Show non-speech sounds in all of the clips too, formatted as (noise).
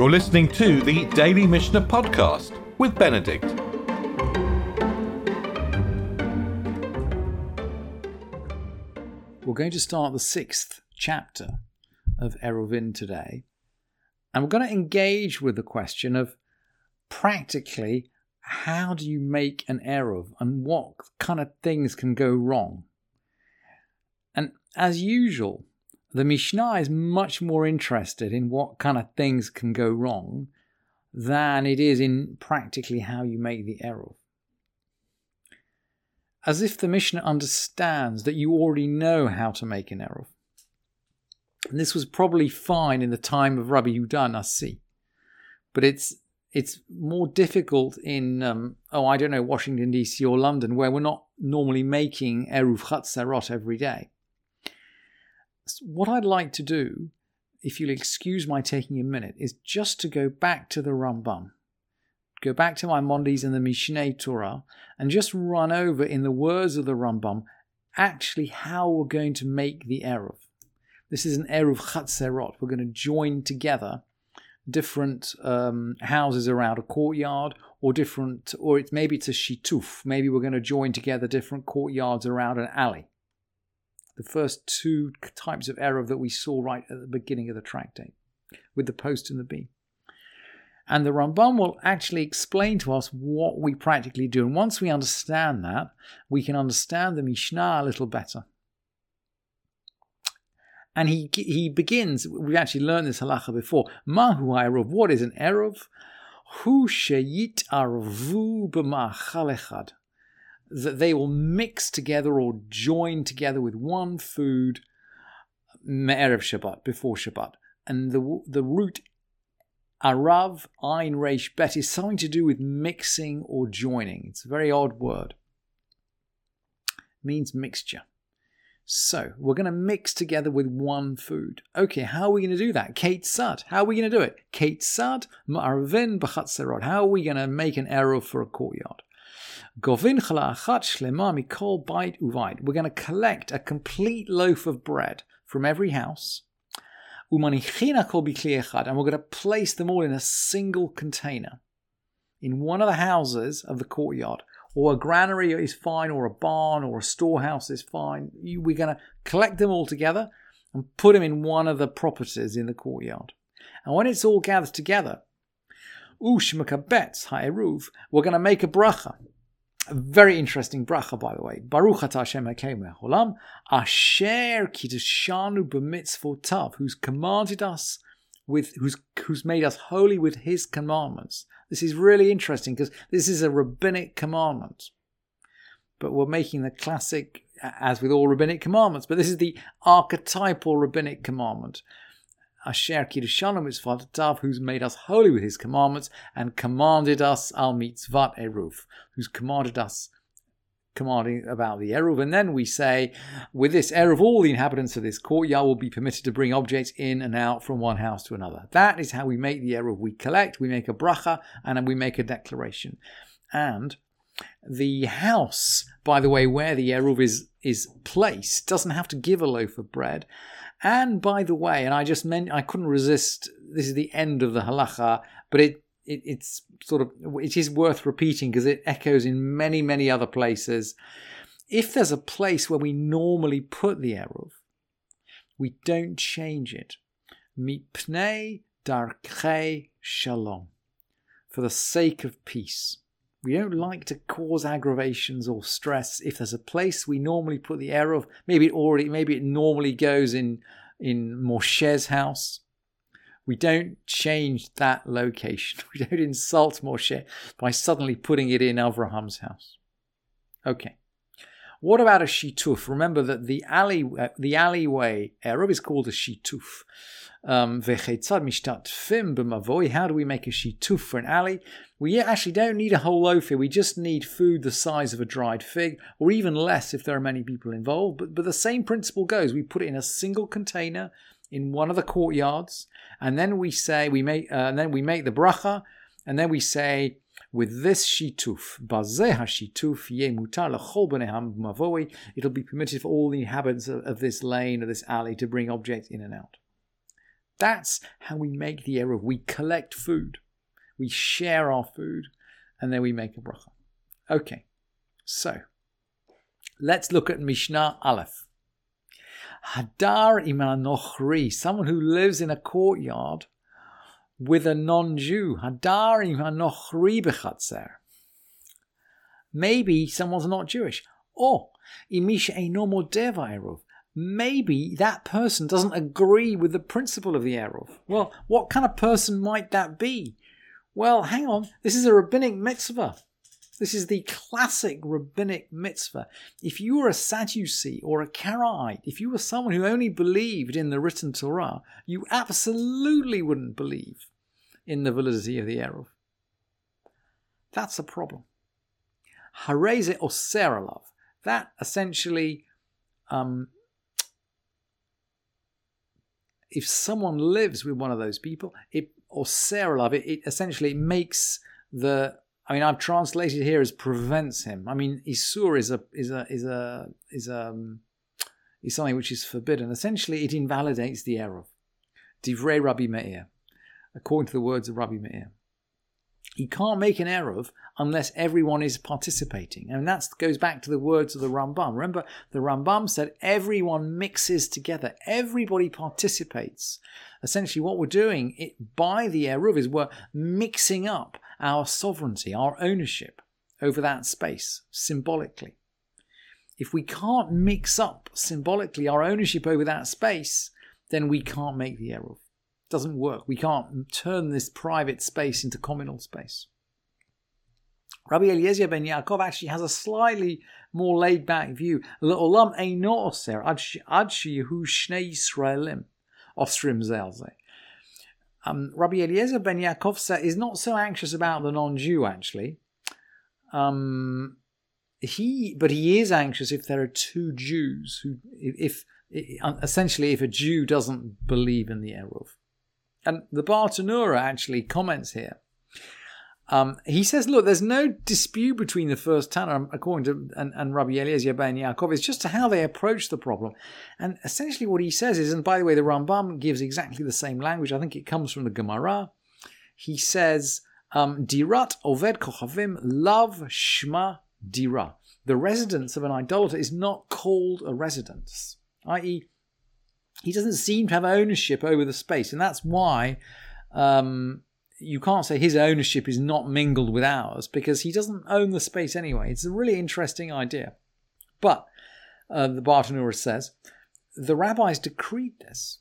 You're listening to the Daily Mishnah Podcast with Benedict. We're going to start the sixth chapter of Eruvin today, and we're going to engage with the question of practically how do you make an Eruv and what kind of things can go wrong. And as usual, the Mishnah is much more interested in what kind of things can go wrong than it is in practically how you make the Eruv. As if the Mishnah understands that you already know how to make an Eruv. And this was probably fine in the time of Rabbi Yudah Nasi, but it's it's more difficult in um, oh I don't know Washington D.C. or London where we're not normally making eruv chatzerot every day what I'd like to do, if you'll excuse my taking a minute, is just to go back to the Rambam, go back to Maimonides and the Mishneh Torah, and just run over in the words of the Rambam actually how we're going to make the Eruv. This is an Eruv Chatzerot. We're going to join together different um, houses around a courtyard or different, or it's maybe it's a shituf. Maybe we're going to join together different courtyards around an alley the first two types of eruv that we saw right at the beginning of the tractate with the post and the beam. And the Rambam will actually explain to us what we practically do. And once we understand that, we can understand the Mishnah a little better. And he he begins, we've actually learned this halacha before. Mahu Eruv, what is an Eruv? Hu sheyit arvu b'ma'achal that they will mix together or join together with one food Me'erev Shabbat, before Shabbat. And the, the root Arav, Ein, Resh, Bet is something to do with mixing or joining. It's a very odd word. It means mixture. So we're going to mix together with one food. Okay, how are we going to do that? Keitzad. How are we going to do it? Keitzad, Ma'arvin, B'chatzerot. How are we going to make an eruv for a courtyard? We're going to collect a complete loaf of bread from every house. Umanichina kol and we're going to place them all in a single container in one of the houses of the courtyard. Or a granary is fine, or a barn, or a storehouse is fine. We're going to collect them all together and put them in one of the properties in the courtyard. And when it's all gathered together, Ushmakabetz ha'eruv, we're going to make a bracha. A very interesting bracha, by the way. Baruch atah Hashem Eloheinu asher kiddushanu b'mitzvotav, who's commanded us with, who's who's made us holy with His commandments. This is really interesting because this is a rabbinic commandment, but we're making the classic, as with all rabbinic commandments. But this is the archetypal rabbinic commandment. Asher Kiddushanu mitzvot who's made us holy with his commandments and commanded us al mitzvat eruv, who's commanded us commanding about the eruv. And then we say, with this eruv, all the inhabitants of this courtyard will be permitted to bring objects in and out from one house to another. That is how we make the eruv. We collect, we make a bracha, and then we make a declaration. And the house, by the way, where the eruv is is placed, doesn't have to give a loaf of bread. And by the way, and I just meant I couldn't resist. This is the end of the halacha, but it, it it's sort of it is worth repeating because it echoes in many many other places. If there's a place where we normally put the eruv, we don't change it. Mipnei darkei shalom, for the sake of peace. We don't like to cause aggravations or stress. If there's a place we normally put the eruv, maybe it already, maybe it normally goes in in Moshe's house. We don't change that location. (laughs) We don't insult Moshe by suddenly putting it in Avraham's house. Okay. What about a shituf? Remember that the alley, uh, the alleyway eruv is called a shituf. Um, how do we make a shituf for an alley? We actually don't need a whole loaf here. We just need food the size of a dried fig, or even less if there are many people involved. But, but the same principle goes. We put it in a single container in one of the courtyards, and then we say we make, uh, and then we make the bracha, and then we say with this shituf, shituf mutar mavoi, it'll be permitted for all the inhabitants of, of this lane or this alley to bring objects in and out. That's how we make the eruv. We collect food, we share our food, and then we make a bracha. Okay, so let's look at Mishnah Aleph. Hadar iman nochri, someone who lives in a courtyard with a non-Jew. Hadar iman nochri bechatzer. Maybe someone's not Jewish. Or imisha enomo deva eruv. Maybe that person doesn't agree with the principle of the eruv. Well, what kind of person might that be? Well, hang on. This is a rabbinic mitzvah. This is the classic rabbinic mitzvah. If you were a Sadducee or a Karaite, if you were someone who only believed in the written Torah, you absolutely wouldn't believe in the validity of the Eruv. That's a problem. Hareze oser That essentially, um, if someone lives with one of those people, it oser it, it essentially makes the I mean, I've translated here as prevents him. I mean, isur is a is a is a is a um, is something which is forbidden. Essentially, it invalidates the eruv. Divrei Rabbi Meir, according to the words of Rabbi Meir. You can't make an eruv unless everyone is participating, and that goes back to the words of the Rambam. Remember, the Rambam said everyone mixes together, everybody participates. Essentially, what we're doing it, by the eruv is we're mixing up our sovereignty, our ownership over that space symbolically. If we can't mix up symbolically our ownership over that space, then we can't make the Eruv. Doesn't work. We can't turn this private space into communal space. Rabbi Eliezer ben Yaakov actually has a slightly more laid back view. Le'olam eino oser ad sheyehu shnei Yisraelim osrim zelze um, Rabbi Eliezer ben Yaakov is not so anxious about the non-Jew actually. Um, he, but he is anxious if there are two Jews who, if, if essentially if a Jew doesn't believe in the eruv, and the Bartenura actually comments here um, he says, look, there's no dispute between the first Tanna, according to and, and Rabbi Eliezer ben Yaakov. It's just to how they approach the problem. And essentially what he says is, and by the way, the Rambam gives exactly the same language. I think it comes from the Gemara. He says, um, Dirat oved kochavim love shma dira. The residence of an idolater is not called a residence, i.e., he doesn't seem to have ownership over the space. And that's why um, you can't say his ownership is not mingled with ours because he doesn't own the space anyway. It's a really interesting idea. But uh, the Bartenura says the rabbis decreed this.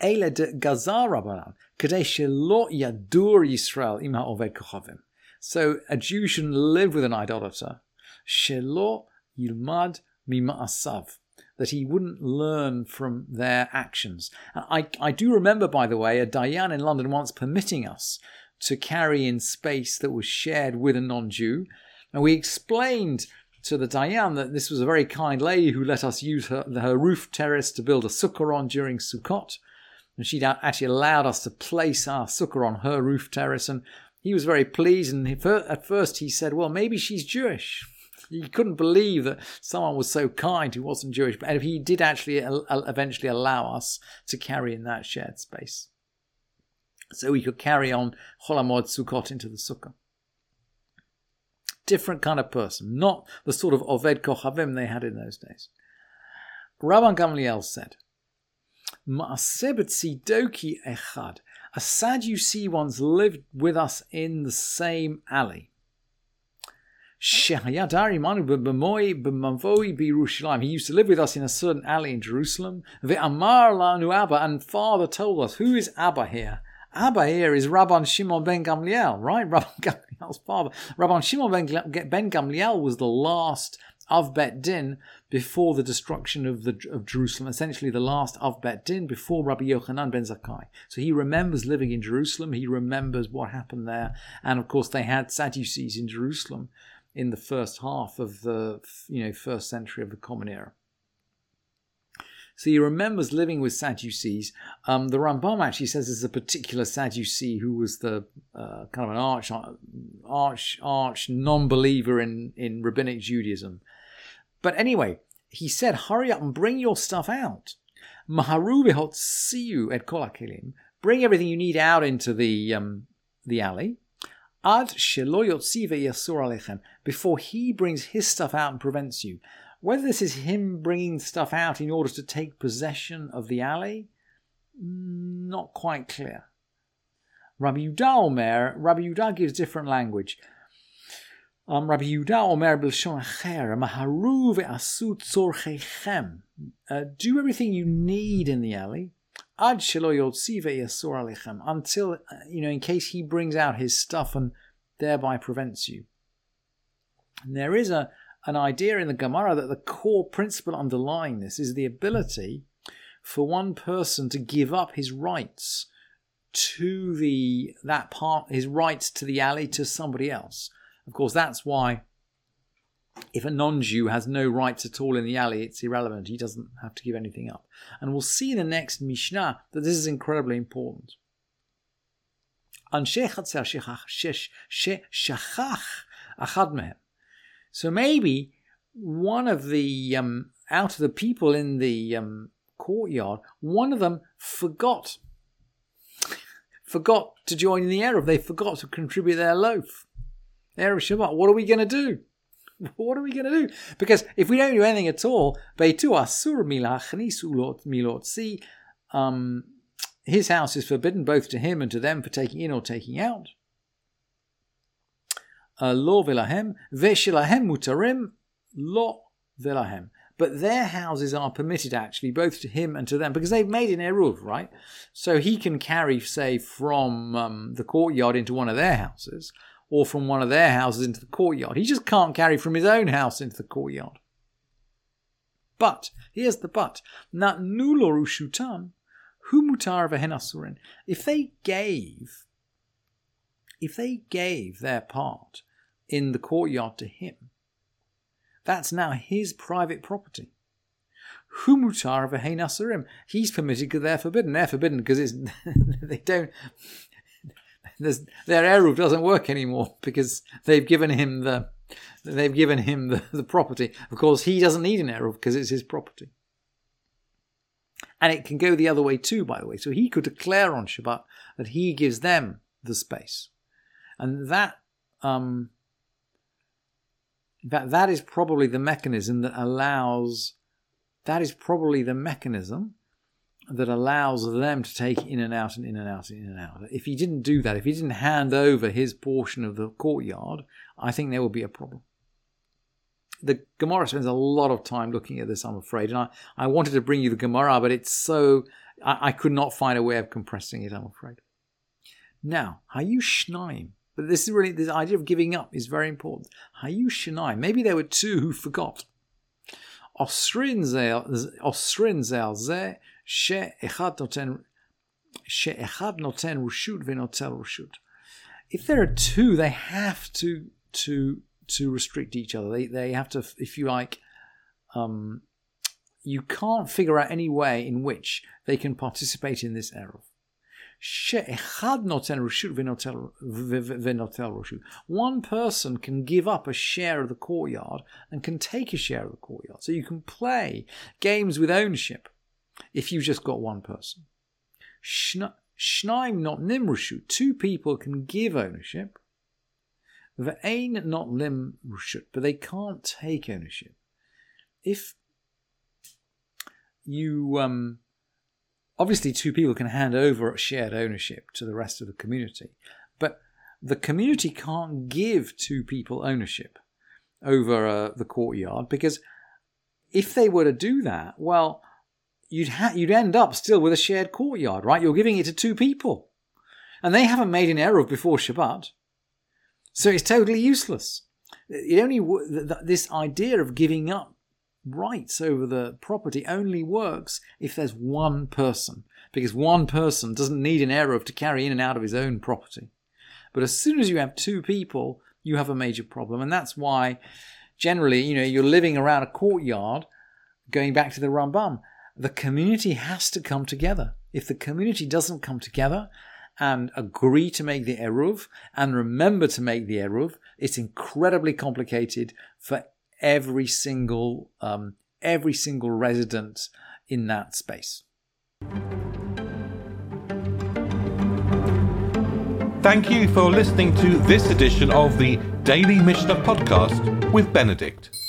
De gazar rabbanan kadei lo yadur Yisrael ima oved kochavim. So a Jew shouldn't live with an idolater. Shelo yilmad that he wouldn't learn from their actions. I, I do remember, by the way, a Dayan in London once permitting us to carry in space that was shared with a non Jew. And we explained to the Dayan that this was a very kind lady who let us use her, her roof terrace to build a sukkah on during Sukkot. And she'd actually allowed us to place our sukkah on her roof terrace. And he was very pleased. And at first he said, Well, maybe she's Jewish he couldn't believe that someone was so kind who wasn't Jewish. But he did actually uh, uh, eventually allow us to carry in that shared space. So we could carry on Cholamod Sukkot into the Sukkah. Different kind of person, not the sort of Oved Kochavim they had in those days. Rabban Gamliel said, Ma'asebet Sidoki Echad. A Sadducee once lived with us in the same alley. He used to live with us in a certain alley in Jerusalem. Amar lanu Abba, and father told us, who is Abba here? Abba here is Rabban Shimon ben Gamliel, right? (laughs) Rabban Gamliel's father. Rabban Shimon ben Gamliel was the last of Bet Din before the destruction of the of Jerusalem, essentially the last of Bet Din before Rabbi Yochanan ben Zakkai. So he remembers living in Jerusalem. He remembers what happened there, and of course they had Sadducees in Jerusalem in the first half of the you know first century of the Common Era. So he remembers living with Sadducees. Um, the Rambam actually says there's a particular Sadducee who was the uh, kind of an arch, arch, arch non-believer in in rabbinic Judaism. But anyway, he said, "Hurry up and bring your stuff out." Maharu v'hotziu et kol hakelim. Bring everything you need out into the um, the alley. Ad shelo yotzi ve'yasur alechem. Before he brings his stuff out and prevents you. Whether this is him bringing stuff out in order to take possession of the alley, not quite clear. Rabbi Yudah Omer, Rabbi Yudah gives different language. Um, Rabbi Yudah Omer b'lshon acher, maharu ve'asu tzorchechem. Uh, do everything you need in the alley. Ad shelo alechem. Until, uh, you know, in case he brings out his stuff and thereby prevents you. And there is a, an idea in the Gemara that the core principle underlying this is the ability for one person to give up his rights to the that part his rights to the alley to somebody else. Of course, that's why if a non-Jew has no rights at all in the alley, it's irrelevant. He doesn't have to give anything up. And we'll see in the next Mishnah that this is incredibly important. So maybe one of the um, out of the people in the um, courtyard, one of them forgot forgot to join in the eruv. They forgot to contribute their loaf. Erev Shabbat. What are we going to do? (laughs) What are we going to do? Because if we don't do anything at all, Beitu Asur Milot um, his house is forbidden both to him and to them for taking in or taking out. Uh, lo vilahem, veshilahem mutarim, vilahem but their houses are permitted actually both to him and to them because they've made an eruv, right? So he can carry, say, from um, the courtyard into one of their houses, or from one of their houses into the courtyard. He just can't carry from his own house into the courtyard. But here's the but: Nat nuloru shutan, hu mutar v'henasurin. If they gave, if they gave their part in the courtyard to him, that's now his private property. Humutar v'heinasurim. He's permitted because they're forbidden. They're forbidden because it's (laughs) they don't. Their eruv doesn't work anymore (laughs) because they've given him the they've given him the, the property. Of course, he doesn't need an eruv because it's his property. And it can go the other way too, by the way. So he could declare on Shabbat that he gives them the space, and that um, fact, that is probably the mechanism that allows, that is probably the mechanism that allows them to take in and out and in and out and in and out. If he didn't do that, if he didn't hand over his portion of the courtyard, I think there would be a problem. The Gemara spends a lot of time looking at this, I'm afraid, and I, I wanted to bring you the Gemara, but it's so I, I could not find a way of compressing it, I'm afraid. Now, Hayu Shnaim, but this is really, this idea of giving up is very important. Hayu Shinai, maybe there were two who forgot. Osrin zel she'echad noten she'echad noten rushut v'notel rushut. If there are two, they have to to to restrict each other. They they have to, if you like, um, you can't figure out any way in which they can participate in this eruv. One person can give up a share of the courtyard and can take a share of the courtyard. So you can play games with ownership if you've just got one person. Shnaim not nimrushut. Two people can give ownership. Ve'ain not lim rushut, but they can't take ownership. If you um, obviously two people can hand over shared ownership to the rest of the community, but the community can't give two people ownership over uh, the courtyard because if they were to do that, well, you'd ha- you'd end up still with a shared courtyard, right? You're giving it to two people, and they haven't made an eruv before Shabbat, so it's totally useless. It only this idea of giving up rights over the property only works if there's one person, because one person doesn't need an eruv to carry in and out of his own property. But as soon as you have two people, you have a major problem, and that's why generally, you know, you're living around a courtyard. Going back to the Rambam, the community has to come together. If the community doesn't come together and agree to make the eruv and remember to make the eruv, it's incredibly complicated for every single um, every single resident in that space. Thank you for listening to this edition of the Daily Mishnah Podcast with Benedict.